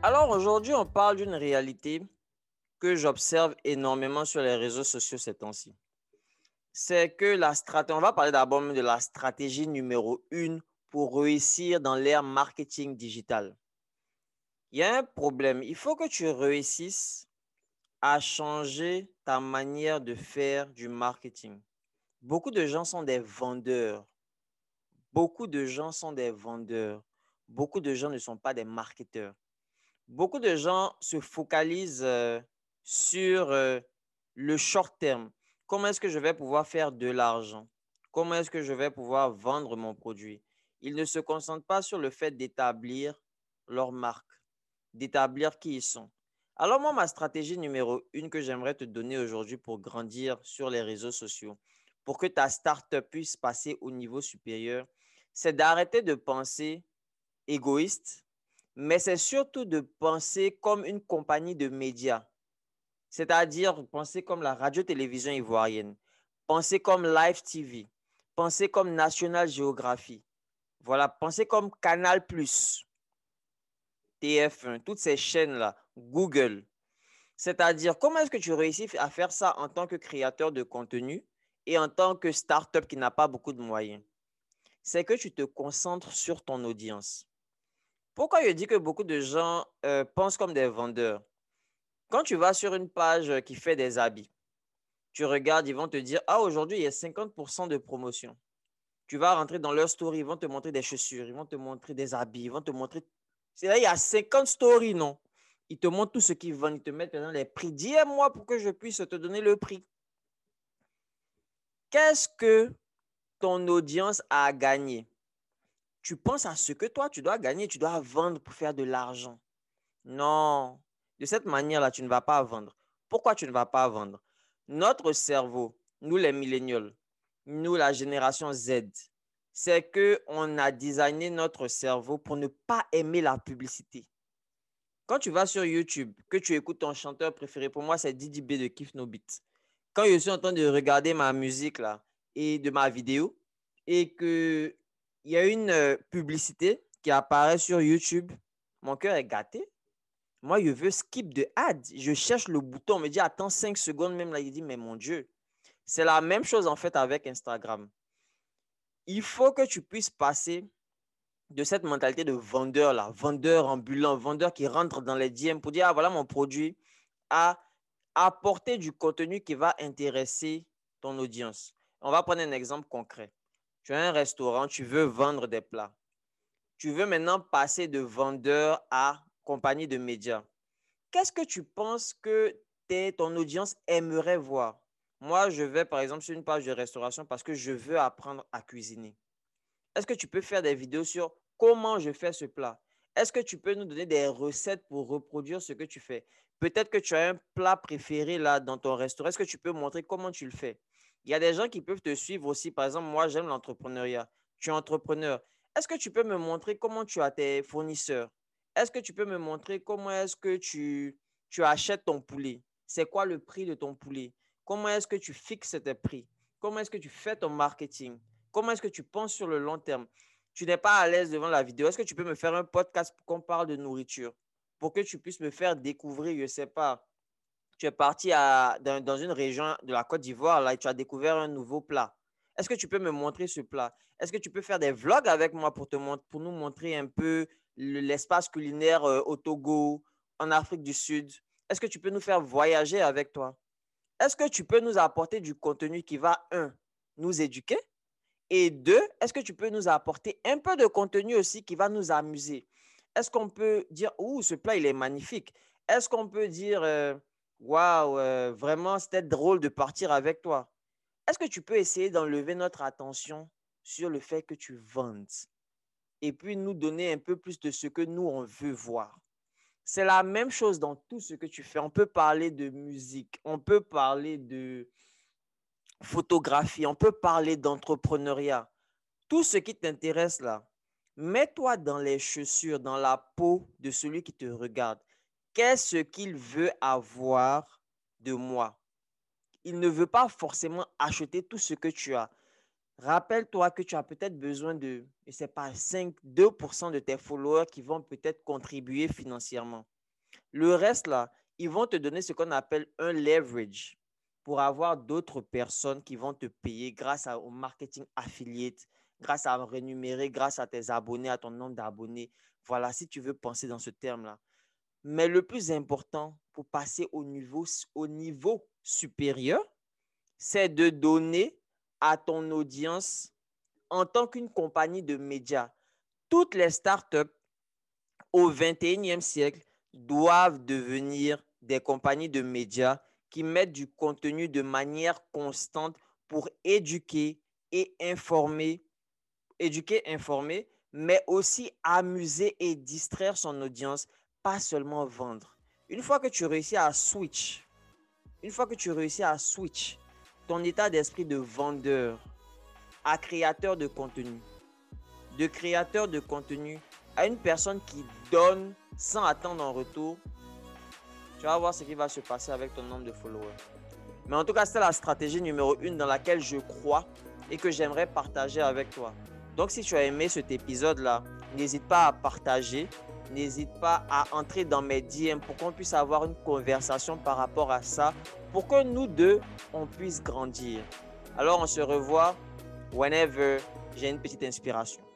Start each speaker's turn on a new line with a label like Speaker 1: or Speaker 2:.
Speaker 1: Alors aujourd'hui, on parle d'une réalité que j'observe énormément sur les réseaux sociaux ces temps-ci. C'est que la stratégie, on va parler d'abord de la stratégie numéro une pour réussir dans l'ère marketing digital. Il y a un problème. Il faut que tu réussisses à changer ta manière de faire du marketing. Beaucoup de gens sont des vendeurs. Beaucoup de gens sont des vendeurs. Beaucoup de gens ne sont pas des marketeurs. Beaucoup de gens se focalisent euh, sur euh, le short terme. Comment est-ce que je vais pouvoir faire de l'argent? Comment est-ce que je vais pouvoir vendre mon produit? Ils ne se concentrent pas sur le fait d'établir leur marque, d'établir qui ils sont. Alors moi, ma stratégie numéro une que j'aimerais te donner aujourd'hui pour grandir sur les réseaux sociaux, pour que ta startup puisse passer au niveau supérieur, c'est d'arrêter de penser égoïste, mais c'est surtout de penser comme une compagnie de médias. C'est-à-dire penser comme la radio-télévision ivoirienne, penser comme Live TV, penser comme National Geography. Voilà, penser comme Canal+, TF1, toutes ces chaînes-là, Google. C'est-à-dire, comment est-ce que tu réussis à faire ça en tant que créateur de contenu et en tant que startup qui n'a pas beaucoup de moyens? C'est que tu te concentres sur ton audience. Pourquoi je dis que beaucoup de gens euh, pensent comme des vendeurs? Quand tu vas sur une page qui fait des habits, tu regardes, ils vont te dire, ah, aujourd'hui, il y a 50% de promotion. Tu vas rentrer dans leur story, ils vont te montrer des chaussures, ils vont te montrer des habits, ils vont te montrer. C'est là, il y a 50 stories, non? Ils te montrent tout ce qu'ils vendent, ils te mettent dans les prix. Dis-moi pour que je puisse te donner le prix. Qu'est-ce que ton audience a gagné? Tu penses à ce que toi, tu dois gagner, tu dois vendre pour faire de l'argent. Non, de cette manière-là, tu ne vas pas vendre. Pourquoi tu ne vas pas vendre? Notre cerveau, nous les milléniaux, nous la génération Z, c'est que on a designé notre cerveau pour ne pas aimer la publicité. Quand tu vas sur YouTube, que tu écoutes ton chanteur préféré, pour moi c'est Didi B de Kif No Beat. Quand je suis en train de regarder ma musique et de ma vidéo et que il y a une euh, publicité qui apparaît sur YouTube, mon cœur est gâté. Moi, je veux skip de ad. Je cherche le bouton. On me dit, attends 5 secondes. Même là, il dit, mais mon Dieu. C'est la même chose en fait avec Instagram. Il faut que tu puisses passer de cette mentalité de vendeur là, vendeur ambulant, vendeur qui rentre dans les DM pour dire, ah voilà mon produit, à apporter du contenu qui va intéresser ton audience. On va prendre un exemple concret. Tu as un restaurant, tu veux vendre des plats. Tu veux maintenant passer de vendeur à compagnie de médias. Qu'est-ce que tu penses que ton audience aimerait voir? Moi, je vais par exemple sur une page de restauration parce que je veux apprendre à cuisiner. Est-ce que tu peux faire des vidéos sur comment je fais ce plat? Est-ce que tu peux nous donner des recettes pour reproduire ce que tu fais? Peut-être que tu as un plat préféré là dans ton restaurant. Est-ce que tu peux montrer comment tu le fais? Il y a des gens qui peuvent te suivre aussi. Par exemple, moi, j'aime l'entrepreneuriat. Tu es entrepreneur. Est-ce que tu peux me montrer comment tu as tes fournisseurs? Est-ce que tu peux me montrer comment est-ce que tu, tu achètes ton poulet? C'est quoi le prix de ton poulet? Comment est-ce que tu fixes tes prix? Comment est-ce que tu fais ton marketing? Comment est-ce que tu penses sur le long terme? Tu n'es pas à l'aise devant la vidéo. Est-ce que tu peux me faire un podcast pour qu'on parle de nourriture? Pour que tu puisses me faire découvrir, je ne sais pas, tu es parti dans, une région de la Côte d'Ivoire, et tu as découvert un nouveau plat. Est-ce que tu peux me montrer ce plat? Est-ce que tu peux faire des vlogs avec moi pour, pour nous montrer un peu l'espace culinaire euh, au Togo, en Afrique du Sud? Est-ce que tu peux nous faire voyager avec toi? Est-ce que tu peux nous apporter du contenu qui va, un, nous éduquer? Et deux, est-ce que tu peux nous apporter un peu de contenu aussi qui va nous amuser? Est-ce qu'on peut dire, ouh, ce plat, il est magnifique? Est-ce qu'on peut dire, euh, waouh, euh, vraiment, c'était drôle de partir avec toi? Est-ce que tu peux essayer d'enlever notre attention sur le fait que tu vendes? et puis nous donner un peu plus de ce que nous, on veut voir? C'est la même chose dans tout ce que tu fais. On peut parler de musique, on peut parler de photographie, on peut parler d'entrepreneuriat. Tout ce qui t'intéresse là, mets-toi dans les chaussures, dans la peau de celui qui te regarde. Qu'est-ce qu'il veut avoir de moi? Il ne veut pas forcément acheter tout ce que tu as. Rappelle-toi que tu as peut-être besoin de, je sais pas, 5, 2% de tes followers qui vont peut-être contribuer financièrement. Le reste, là, ils vont te donner ce qu'on appelle un leverage pour avoir d'autres personnes qui vont te payer grâce au marketing affiliate, grâce à rémunérer, grâce à tes abonnés, à ton nombre d'abonnés. Voilà, si tu veux penser dans ce terme-là. Mais le plus important pour passer au niveau, au niveau supérieur, c'est de donner à ton audience en tant qu'une compagnie de médias. Toutes les startups au 21e siècle doivent devenir des compagnies de médias qui mettent du contenu de manière constante pour éduquer et informer, éduquer, informer, mais aussi amuser et distraire son audience, seulement vendre. Une fois que tu réussis à switch, une fois que tu réussis à switch ton état d'esprit de vendeur à créateur de contenu, de créateur de contenu à une personne qui donne sans attendre en retour, tu vas voir ce qui va se passer avec ton nombre de followers. Mais en tout cas, c'est la stratégie numéro une dans laquelle je crois et que j'aimerais partager avec toi. Donc, si tu as aimé cet épisode-là, n'hésite pas à partager, n'hésite pas à entrer dans mes DM pour qu'on puisse avoir une conversation par rapport à ça, pour que nous deux, on puisse grandir. Alors, on se revoit whenever j'ai une petite inspiration.